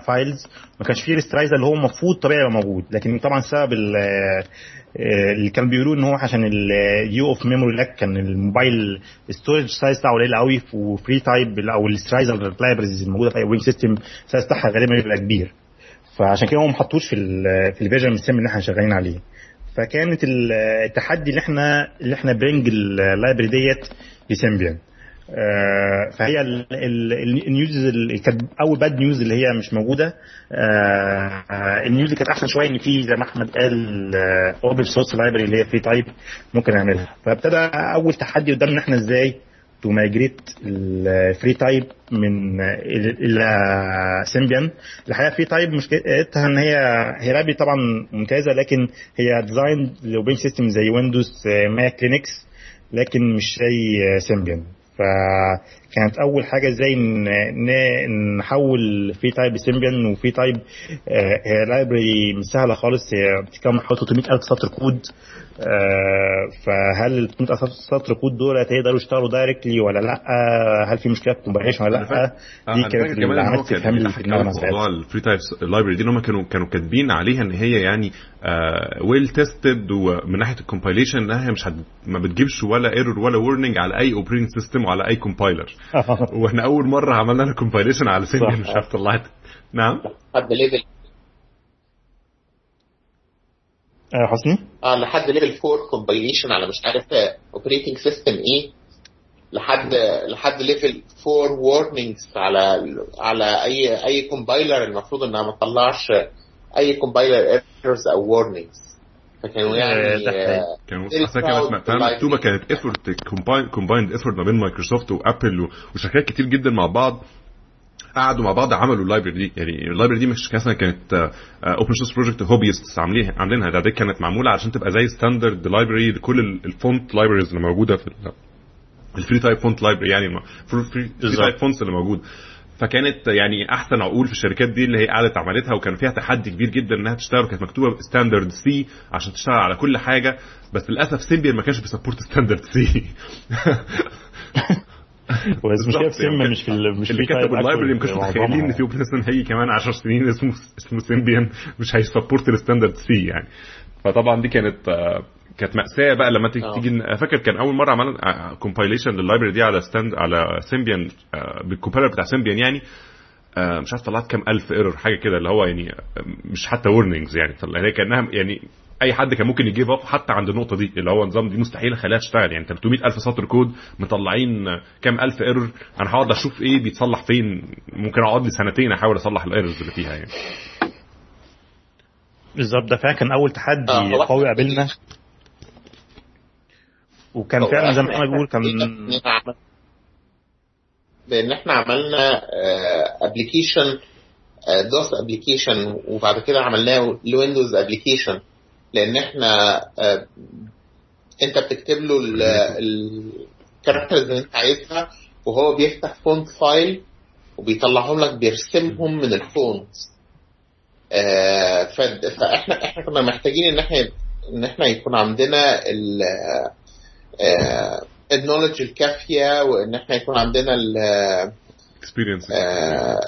files ما كانش فيه rasterizer اللي هو المفروض طبيعي يبقى موجود لكن طبعا سبب اللي كانوا بيقولوا إن هو عشان ال you of memory lack كان الموبايل storage size بتاعه قليل قوي وFreeType أو ال rasterizer libraries الموجودة في أي system ال size بتاعها غالبا بيبقى كبير. فعشان كده هو ما حطوش في في ال version السيم اللي إحنا شغالين عليه. فكانت ال- التحدي اللي إحنا اللي إحنا bring ال library ديت ل Symbian. آه، فهي ال- ال- ال- ال news اللي كانت أول bad news اللي هي مش موجودة. آه، آه، ال news اللي كانت أحسن شوية إن في زي ما أحمد قال open source library اللي هي FreeType ممكن نعملها. فابتدى أول تحدي قدامنا إحنا إزاي to migrate ال FreeType من ال- إلى Symbian الحقيقة FreeType مشكلتها إن هي هي library طبعا ممتازة لكن هي design ل operating system زي Windows Mac Linux لكن مش زي Symbian فكانت أول حاجة إزاي نحول FreeType Symbian وFreeType آه، library مش سهلة خالص هي بتتكون من حوالي 300 ألف سطر كود. فهل ال 300 الف سطر كود دول هيقدروا يشتغلوا directly ولا لأ؟ هل في مشكله في ال compilation ولا لأ؟ آه، دي كانت اللي عملت تفهم ساعتها موضوع ال FreeType library دي إن هم كانوا كانوا كاتبين عليها إن هي يعني well tested ومن ناحية ال compilation إنها مش هت... ما بتجيبش ولا error ولا warning على أي operating system وعلى أي compiler وإحنا أول مرة عملنا لها compilation على Symbian صح. مش عارف طلعت نعم level آه، حسني. آه لحد level 4 compilation على مش عارف operating system إيه لحد لحد level 4 warnings على على اي أي compiler المفروض إنها ما تطلعش أي compiler errors أو warnings فكانوا يعني ده حقيقي. آه، كانوا أصلا كانت. مكتوبه كانت effort combined effort ما بين مايكروسوفت و Apple و- وشركات كتير جدا مع بعض. قعدوا مع بعض عملوا ال library دي يعني ال library دي مش مثلا كانت open source project hobbyist عاملين عاملينها ده دي كانت معمولة عشان تبقى زي standard library لكل ال font libraries اللي موجودة في ال- ال FreeType font library يعني ال FreeType fonts اللي موجوده فكانت يعني أحسن عقول في الشركات دي اللي هي قعدت عملتها وكان فيها تحدي كبير جدا إنها تشتغل كانت مكتوبة standard C عشان تشتغل على كل حاجة. بس للأسف Symbian ما كانش بي support standard C بس المشكلة في بالظبط، يعني. سيم مش في مش اللي في كتب ال library ما كانوش متخيلين إن في operating system هيجي كمان 10 سنين اسمه اسمه Symbian مش هي support ال standard C يعني. فطبعا دي كانت آه، كانت مأساة بقى لما تيجي آه. فاكر كان أول مرة عملنا compilation لل library دي على ستاند على Symbian بال compiler بتاع Symbian يعني. آه، مش عارف طلعت كام ألف error حاجة كده اللي هو يعني آه، مش حتى warnings يعني طلع- هي كأنها يعني أي حد كان ممكن ي give up حتى عند النقطة دي اللي هو نظام دي مستحيل أخليها تشتغل. يعني 300 ألف سطر كود مطلعين كام ألف error أنا هقعد أشوف إيه بيتصلح فين؟ ممكن أقعد لي سنتين أحاول أصلح ال errors اللي فيها يعني. بالظبط. ده فعلا كان أول تحدي آه، قوي قابلنا. وكان فعلا زي ما إحنا- احمد بيقول كان بإن إحنا عملنا application DOS application وبعد كده عملناه ل Windows application لأن إحنا آه، انت بتكتب له ال characters اللي انت عايزها وهو بيفتح font file وبيطلعهم لك بيرسمهم من ال font آه، فاحنا إحنا كنا محتاجين ان إحنا ان إحنا يكون عندنا ال ال knowledge الكافية وان إحنا يكون عندنا experience آه،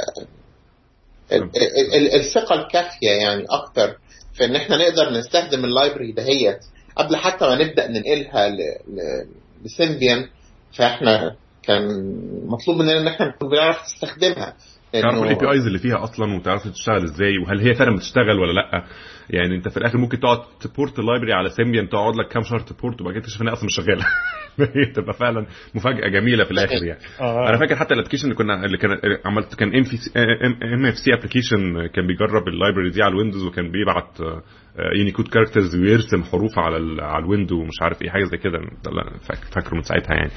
ال- الثقة الكافية يعني أكتر. في ان إحنا نقدر نستخدم ال library دهيت قبل حتى ما نبدأ ننقلها ل Symbian فإحنا كان مطلوب مننا إن إحنا نكون بنعرف نستخدمها. تعرفوا ال APIs اللي فيها أصلا وتعرفوا تشتغل إزاي وهل هي فعلا بتشتغل ولا لأ؟ يعني أنت في الآخر ممكن تقعد ت port ال library على Symbian تقعد لك كام شهر ت port وبعد كده تكتشف انها أصلا مش شغالة. تبقى فعلا مفاجأة جميلة في الآخر يعني. آه. أنا فاكر حتى ال application اللي كنا اللي كان عملت كان M في MFC application كان بيجرب ال library دي على ال Windows وكان بيبعت Unicode characters ويرسم حروف على ال على ال window ومش عارف إيه حاجة زي كده. فاكره من ساعتها يعني.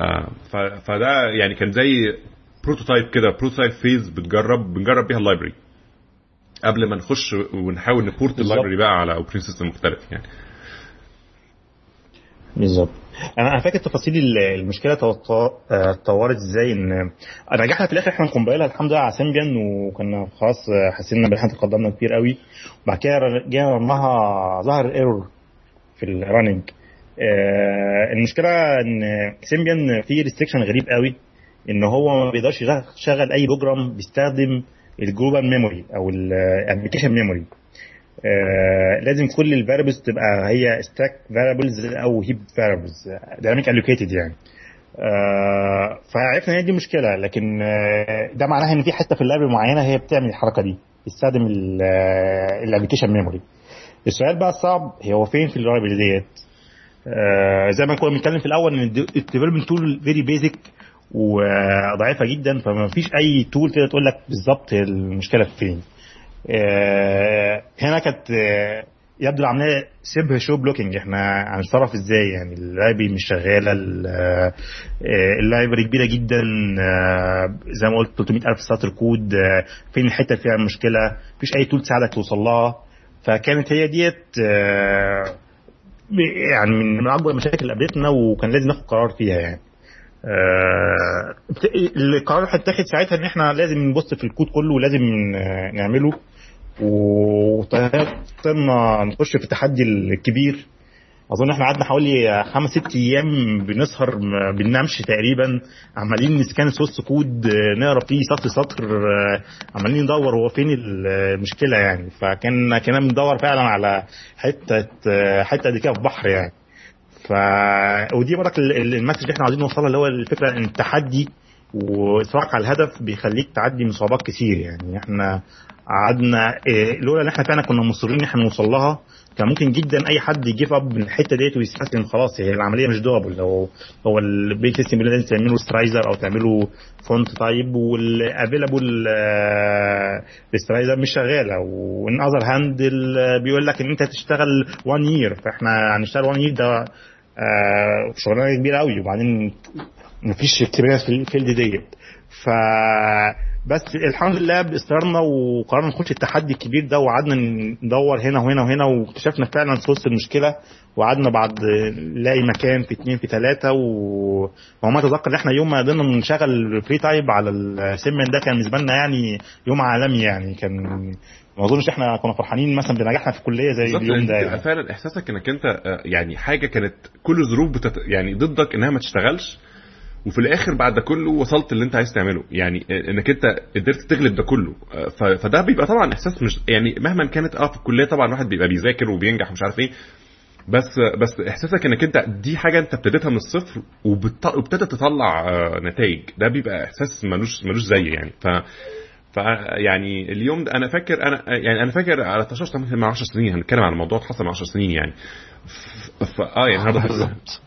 آه، فده يعني كان زي prototype كده. prototype phase بتجرب بنجرب بيها ال library قبل ما نخش ونحاول ن port. ال library بقى على operating system مختلف يعني. بالظبط. أنا فاكر تفاصيل ال- المشكلة آه، اتطورت إزاي إن نجحنا في الآخر إحنا ن compile ها الحمد لله على Symbian وكنا خلاص آه، حسينا ان إحنا تقدمنا كتير قوي. وبعد كده ر- جينا run ها ظهر error في ال running آه، المشكلة إن Symbian فيه restriction غريب قوي إن هو ما بيقدرش يشغل أي program بيستخدم ال global memory أو ال application memory آه لازم كل ال variables تبقى هي stack variables أو heap variables dynamic allocated يعني. آه فعرفنا إن دي مشكلة لكن آه ده معناها إن في حتة في اللعبه معينة هي بتعمل الحركة دي بتستخدم ال application memory السؤال بقى الصعب هو فين في ال library ديت؟ آه زي ما كنا بنتكلم في الأول إن ال development tool very basic وضعيفه جدا فما فيش أي tool تقدر تقول لك بالظبط المشكلة فين. هنا كانت آه، يبدو العملية شبه show blocking إحنا هنتصرف إزاي؟ يعني ال library مش شغالة ال- آه، ال library كبيرة جدا آه، زي ما قلت 300 ألف سطر كود آه، فين الحتة اللي فيها المشكلة مفيش أي tool تساعدك توصل لها. فكانت هي ديت آه، يعني من أكبر المشاكل اللي قابلتنا وكان لازم ناخد قرار فيها يعني. آه، القرار اللي هيتاخد ساعتها إن إحنا لازم نبص في الكود كله ولازم آه، نعمله. وطلعنا نخش في التحدي الكبير. أظن إحنا قعدنا حوالي خمس ست أيام بنسهر ما بننامش تقريبا عمالين ن scan source code نقرأ فيه سطر سطر عمالين ندور هو فين المشكلة يعني. فكان كنا بندور فعلا على حتة حتة دي كده في بحر يعني. ف ودي ال- المسج اللي إحنا عايزين نوصلها اللي هو الفكرة إن التحدي واصرارك على الهدف بيخليك تعدي من صعوبات كتير يعني. إحنا قعدنا إيه، لولا إن إحنا فعلا كنا مصرين إن إحنا نوصل لها كان ممكن جدا أي حد ي give up من الحتة ديت ويستسلم خلاص. هي العملية مش doable هو هو البيت system اللي لازم تعمله rasterizer أو تعمله font type وال available rasterizer مش شغاله و on other hand بيقول لك إن أنت هتشتغل 1 year فإحنا هنشتغل 1 year ده آه، شغلانة كبيرة قوي وبعدين مفيش experience في ال field ديت. ف بس الحمد لله بإصرارنا وقررنا نخش التحدي الكبير ده وقعدنا ندور هنا وهنا وهنا واكتشفنا فعلا source المشكلة وقعدنا بعد نلاقي مكان في اتنين في ثلاثة و... وما اتذكر إن إحنا يوم ما قدرنا نشغل FreeType على ال Symbian ده كان بالنسبة لنا يعني يوم عالمي يعني كان ما أظنش إحنا كنا فرحانين مثلا بنجاحنا في الكلية زي اليوم ده بتبقى يعني. فعلا إحساسك إنك أنت آه، يعني حاجة كانت كل الظروف بتت... يعني ضدك إنها ما تشتغلش وفي الآخر بعد ده كله وصلت اللي أنت عايز تعمله. يعني آه، إنك أنت قدرت تغلب ده كله. آه، فده بيبقى طبعا إحساس مش يعني مهما كانت آه في الكلية طبعا الواحد بيبقى بيذاكر وبينجح ومش عارف إيه. بس بس إحساسك إنك أنت دي حاجة أنت ابتديتها من الصفر وابتدت تطلع آه، نتائج. ده بيبقى إحساس ملوش ملوش زي يعني. ف ف يعني اليوم ده أنا فاكر أنا يعني أنا فاكر على تشاش من 10 سنين. هنتكلم على الموضوع حصل من 10 سنين يعني. ف... آه يعني النهارده بالظبط.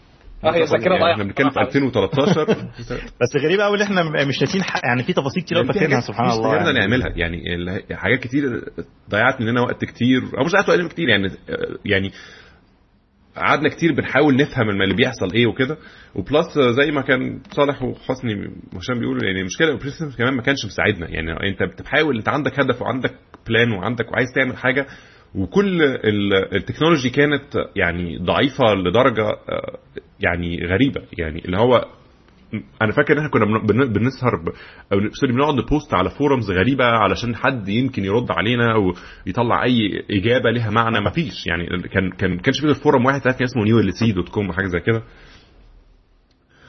آه هي ذاكرة يعني ضايعة. إحنا بنتكلم في 2013 بس غريب قوي إن إحنا مش ناسيين ح- يعني في تفاصيل كتير قوي يعني فاكرينها سبحان الله قدرنا يعني. نعملها. يعني ال- حاجات كتير ضيعت مننا وقت كتير. أو مش ضيعت وقت كتير. يعني يعني قعدنا كتير بنحاول نفهم اللي بيحصل إيه وكده. و plus زي ما كان صالح وحسني وهشام بيقولوا يعني المشكلة ال operation كمان ما كانش مساعدنا. يعني أنت بتحاول أنت عندك هدف وعندك plan وعندك وعايز تعمل حاجة وكل ال- technology كانت يعني ضعيفة لدرجة آه، يعني غريبة. يعني اللي هو أنا فاكر إن إحنا كنا بن- بن- بنسهر ب... أو sorry بنقعد ن post على forums غريبة علشان حد يمكن يرد علينا أو يطلع أي إجابة لها معنى. ما فيش. يعني كان كان كانش في forum واحد كان اسمه NewLC dot com حاجة زي كده.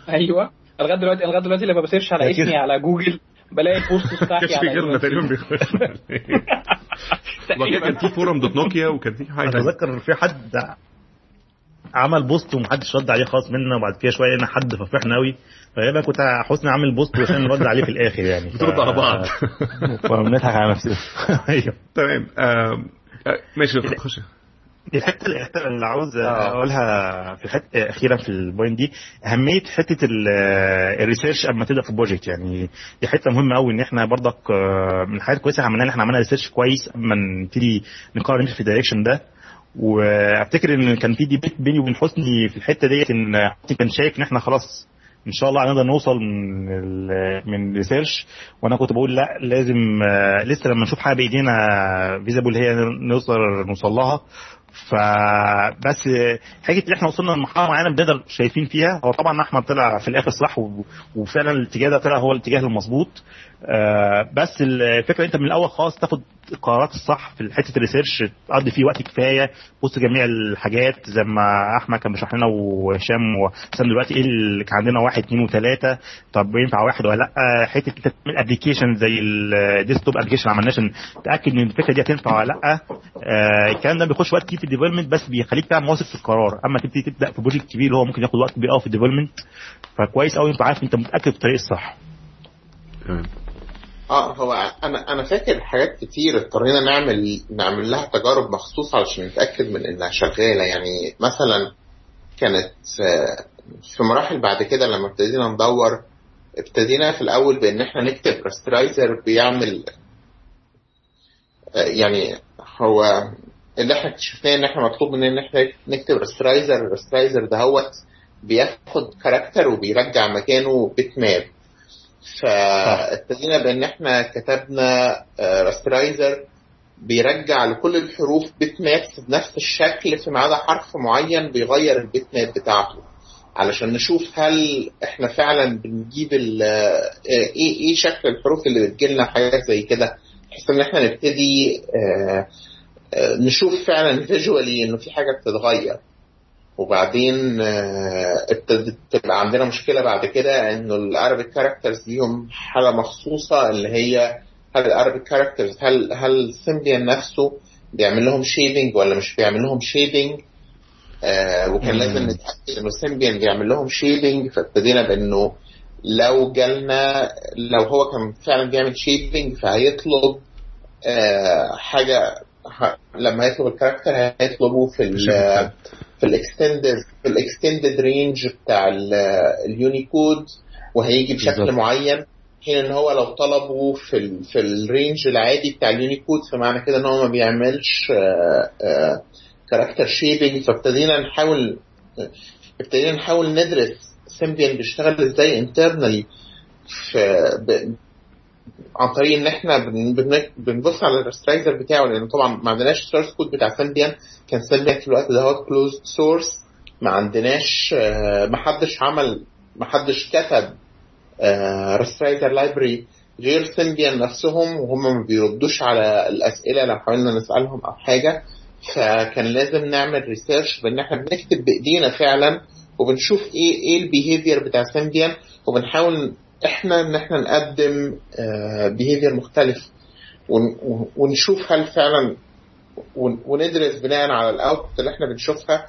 أيوه. لغاية دلوقتي لغاية دلوقتي لما ب search على اسمي على جوجل بلاقي ال post بتاعتي على غيرنا تقريبا بيخش كان في forum dot Nokia وكان في حاجة. أتذكر في حد عمل post ومحدش رد عليه خالص منا وبعد كده شوية لقينا حد ففرحنا قوي فغالبا كنت حسني عامل post عشان نرد عليه في الآخر يعني. بترد على بعض. فبنضحك على نفسنا. أيوه تمام آه، ماشي خش. دي الحته اللي عاوز أقولها في الحته أخيرا في ال point دي أهمية حتة ال- ال research قبل ما تبدا في ال project يعني دي حتة مهمة قوي إن إحنا برضك آه، من الحاجات الكويسه عملناها ان إحنا عملنا research كويس قبل ما نبتدي نقرر نمشي في ال direction ده. وأفتكر إن كان في debate بيني وبين حسني في الحتة ديت إن حسني كان شايف إن إحنا خلاص إن شاء الله هنقدر نوصل من من ال research وأنا كنت بقول لأ لازم آه، لسه لما نشوف حاجة بإيدينا feasible هي نقدر نوصل لها. فبس حاجة ان إحنا وصلنا لمرحلة معينة بنقدر شايفين فيها هو طبعا أحمد طلع في الآخر صح وفعلا الاتجاه ده طلع هو الاتجاه المظبوط. بس الفكرة أنت من الأول خالص تاخد القرارات الصح في حتة ال research تقضي فيه وقت كفاية وسط جميع الحاجات زي ما أحمد كان بيشرح لنا وهشام وحسام دلوقتي إيه اللي كان عندنا واحد اثنين وثلاثه طب ينفع واحد ولا لأ؟ حتة أنت تعمل application زي ال desktop application عملناش عشان تأكد إن الفكرة دي هتنفع ولا لأ؟ آه، الكلام ده بيخش وقت كتير في ال development بس بيخليك فعلا واثق في القرار. أما تبتدي تبدأ في project كبير اللي هو ممكن ياخد وقت كبير قوي في ال development فكويس قوي أنت عارف أنت متأكد في الطريق الصح. تمام. آه هو أنا أنا فاكر حاجات كتير اضطرينا نعمل نعمل لها تجارب مخصوص علشان نتأكد من إنها شغالة. يعني مثلا كانت آه، في مراحل بعد كده لما ابتدينا ندور ابتدينا في الأول بإن إحنا نكتب rasterizer بيعمل آه، يعني هو اللي إحنا اكتشفناه إن إحنا مطلوب مننا إن إحنا نكتب rasterizer ال rasterizer دهوت بياخد character وبيرجع مكانه bitmap فابتدينا بأن إحنا كتبنا rasterizer بيرجع لكل الحروف bitmaps بنفس الشكل فيما عدا حرف معين بيغير ال bitmap بتاعته. علشان نشوف هل إحنا فعلا بنجيب آه، إيه إيه شكل الحروف اللي بتجيلنا حاجات زي كده بحيث إن إحنا نبتدي آه، آه، نشوف فعلا visually إنه في حاجة بتتغير. وبعدين آه، ابتدت تبقى عندنا مشكلة بعد كده إنه ال Arabic characters ليهم حالة مخصوصة اللي هي هل ال Arabic characters هل هل سيمبيان نفسه بيعمل لهم shaping ولا مش بيعمل لهم shaping آه وكان. لازم نتأكد إنه سيمبيان بيعمل لهم shaping فابتدينا بإنه لو جالنا لو هو كان فعلا بيعمل shaping فهيطلب آه حاجة لما يطلب ال character هيطلبه في في ال extended في ال extended range بتاع ال- اليونيكود وهيجي بشكل بالظبط. معين حين إن هو لو طلبه في ال في ال range العادي بتاع اليونيكود فمعنى كده إن هو ما بيعملش character shaping فابتدينا نحاول ابتدينا نحاول ندرس سيمبيان بيشتغل إزاي internally في عن طريق إن إحنا بن- بن- بنبص على ال rasterizer بتاعه لأن طبعا ما عندناش source code بتاع سيمبيان كان سيمبيان في الوقت ده هو closed source ما عندناش آه، ما حدش عمل ما حدش كتب rasterizer library غير سيمبيان نفسهم وهم ما بيردوش على الأسئلة لو حاولنا نسألهم أو حاجة. فكان لازم نعمل research بإن إحنا بنكتب بإيدينا فعلا وبنشوف إيه إيه ال behavior بتاع سيمبيان وبنحاول إحنا إن إحنا نقدم behavior مختلف ون- ونشوف هل فعلا ون- وندرس بناء على ال output اللي إحنا بنشوفها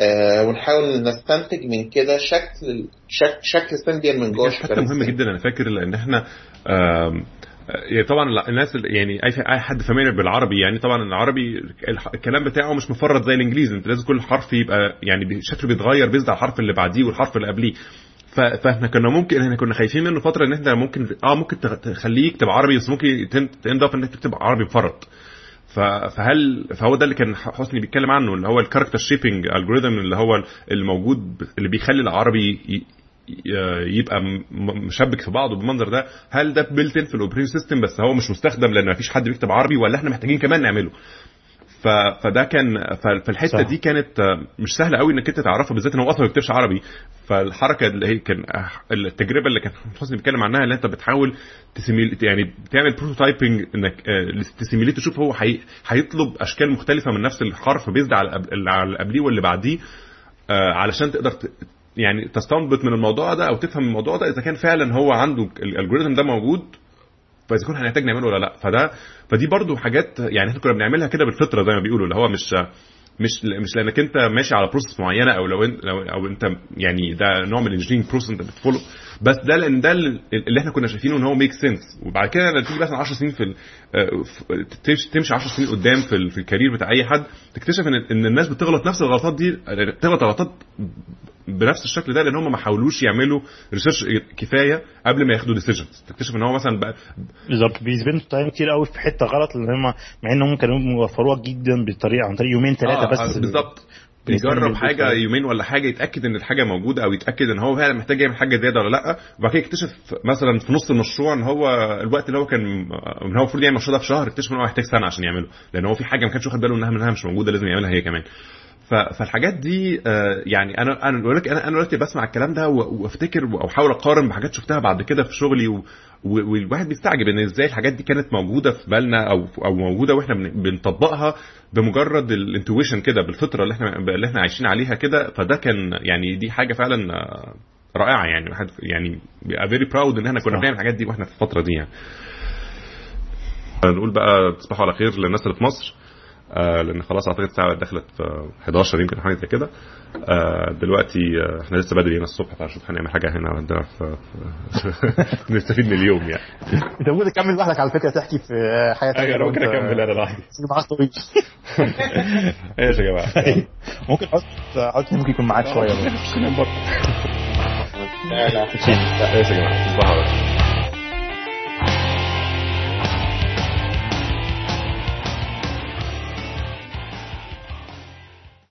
آه، ونحاول نستنتج من كده شكل شكل, شكل سيمبيان من جوه حتى مهمة جدا أنا فاكر لأن إحنا آم، يعني طبعا الناس يعني أي حد familiar بالعربي يعني طبعا العربي الكلام بتاعه مش مفرط زي الإنجليزي أنت لازم كل حرف يبقى يعني شكله بيتغير بيزد على الحرف اللي بعديه والحرف اللي قبليه. فاحنا كنا ممكن إحنا كنا خايفين منه فترة ان انت ممكن آه ممكن تخ- تخليه يكتب عربي بس ممكن تـ end up انك تكتب عربي مفرط فهل فهو ده اللي كان حسني بيتكلم عنه اللي هو ال character shaping algorithm اللي هو الموجود اللي بيخلي العربي يبقى مشبك في بعضه بالمنظر ده. هل ده built في ال operating system بس هو مش مستخدم لأن مفيش حد بيكتب عربي ولا إحنا محتاجين كمان نعمله. ف... فده كان فالحتة صح. دي كانت مش سهلة قوي إنك أنت تعرفها بالذات إن هو أصلا ما بيكتبش عربي فالحركة اللي هي كان التجربة اللي كان حسني بيتكلم عنها اللي أنت بتحاول ت simul يعني بتعمل prototyping إنك آه، ت simulate تشوف هو هي... هيطلب أشكال مختلفة من نفس الحرف بيزد على اللي قبليه واللي بعديه آه، علشان تقدر ت... يعني تستنبط من الموضوع ده أو تفهم الموضوع ده إذا كان فعلا هو عنده ال algorithm ده موجود فاذا كنا هنحتاج نعمله ولا لا. فده فدي برضو حاجات يعني إحنا كنا بنعملها كده بالفطرة زي ما بيقولوا اللي هو مش مش مش لأنك أنت ماشي على process معينة أو لو انت لو أو أنت يعني ده نوع من ال engineering process أنت بت follow. بس ده لأن ده اللي إحنا كنا شايفينه إن هو make sense وبعد كده لما تيجي مثلا 10 سنين في تمشي 10 سنين قدام في, في ال career بتاع أي حد تكتشف ان إن الناس بتغلط نفس الغلطات دي بتغلط غلطات بنفس الشكل ده لأن هم ما حاولوش يعملوا research كفاية قبل ما ياخدوا decisions تكتشف إن هو مثلا بقى بالظبط. بي spend وا time كتير قوي في حتة غلط لأن هم مع ان هم كانوا موفروها جدا بالطريقة عن طريق يومين ثلاثة آه بس. بالظبط. بيجرب حاجة يومين ولا حاجة يتأكد إن الحاجة موجودة أو يتأكد إن هو فعلا محتاج يعمل حاجة زيادة ولا لأ. وبعد كده يكتشف مثلا في نص المشروع إن هو الوقت اللي هو كان إن هو المفروض يعمل المشروع ده في شهر اكتشف إن هو محتاج سنة عشان يعمله. لأن هو في حاجة ما كانش واخد باله إنها منها مش موجودة لازم يعملها هي كمان. فالحاجات دي يعني أنا أنا بقول لك أنا أنا دلوقتي بسمع الكلام ده وأفتكر أو أحاول أقارن بحاجات شفتها بعد كده في شغلي والواحد بيستعجب إن إزاي الحاجات دي كانت موجودة في بالنا أو أو موجودة وإحنا بنطبقها بمجرد ال intuition كده بالفطرة اللي إحنا اللي إحنا عايشين عليها كده. فده كان يعني دي حاجة فعلا رائعة يعني. واحد يعني very proud إن إحنا كنا بنعمل الحاجات دي وإحنا في الفترة دي يعني. نقول بقى تصبحوا على خير للناس اللي في مصر. آه لأن خلاص أعتقد الساعة دخلت في 11 يمكن حاجة زي كده. آه دلوقتي آه إحنا لسه بدري هنا الصبح فنشوف هنعمل حاجة هنا عندنا في نستفيد من اليوم يعني. أنت ممكن تكمل لوحدك على فكرة تحكي في حاجة ثانية أنا ممكن أكمل أنا لوحدي معاك طويل إيش يا جماعة؟ ممكن أحط أحط ممكن يكون معاك شوية. لا لا. إيش يا جماعة؟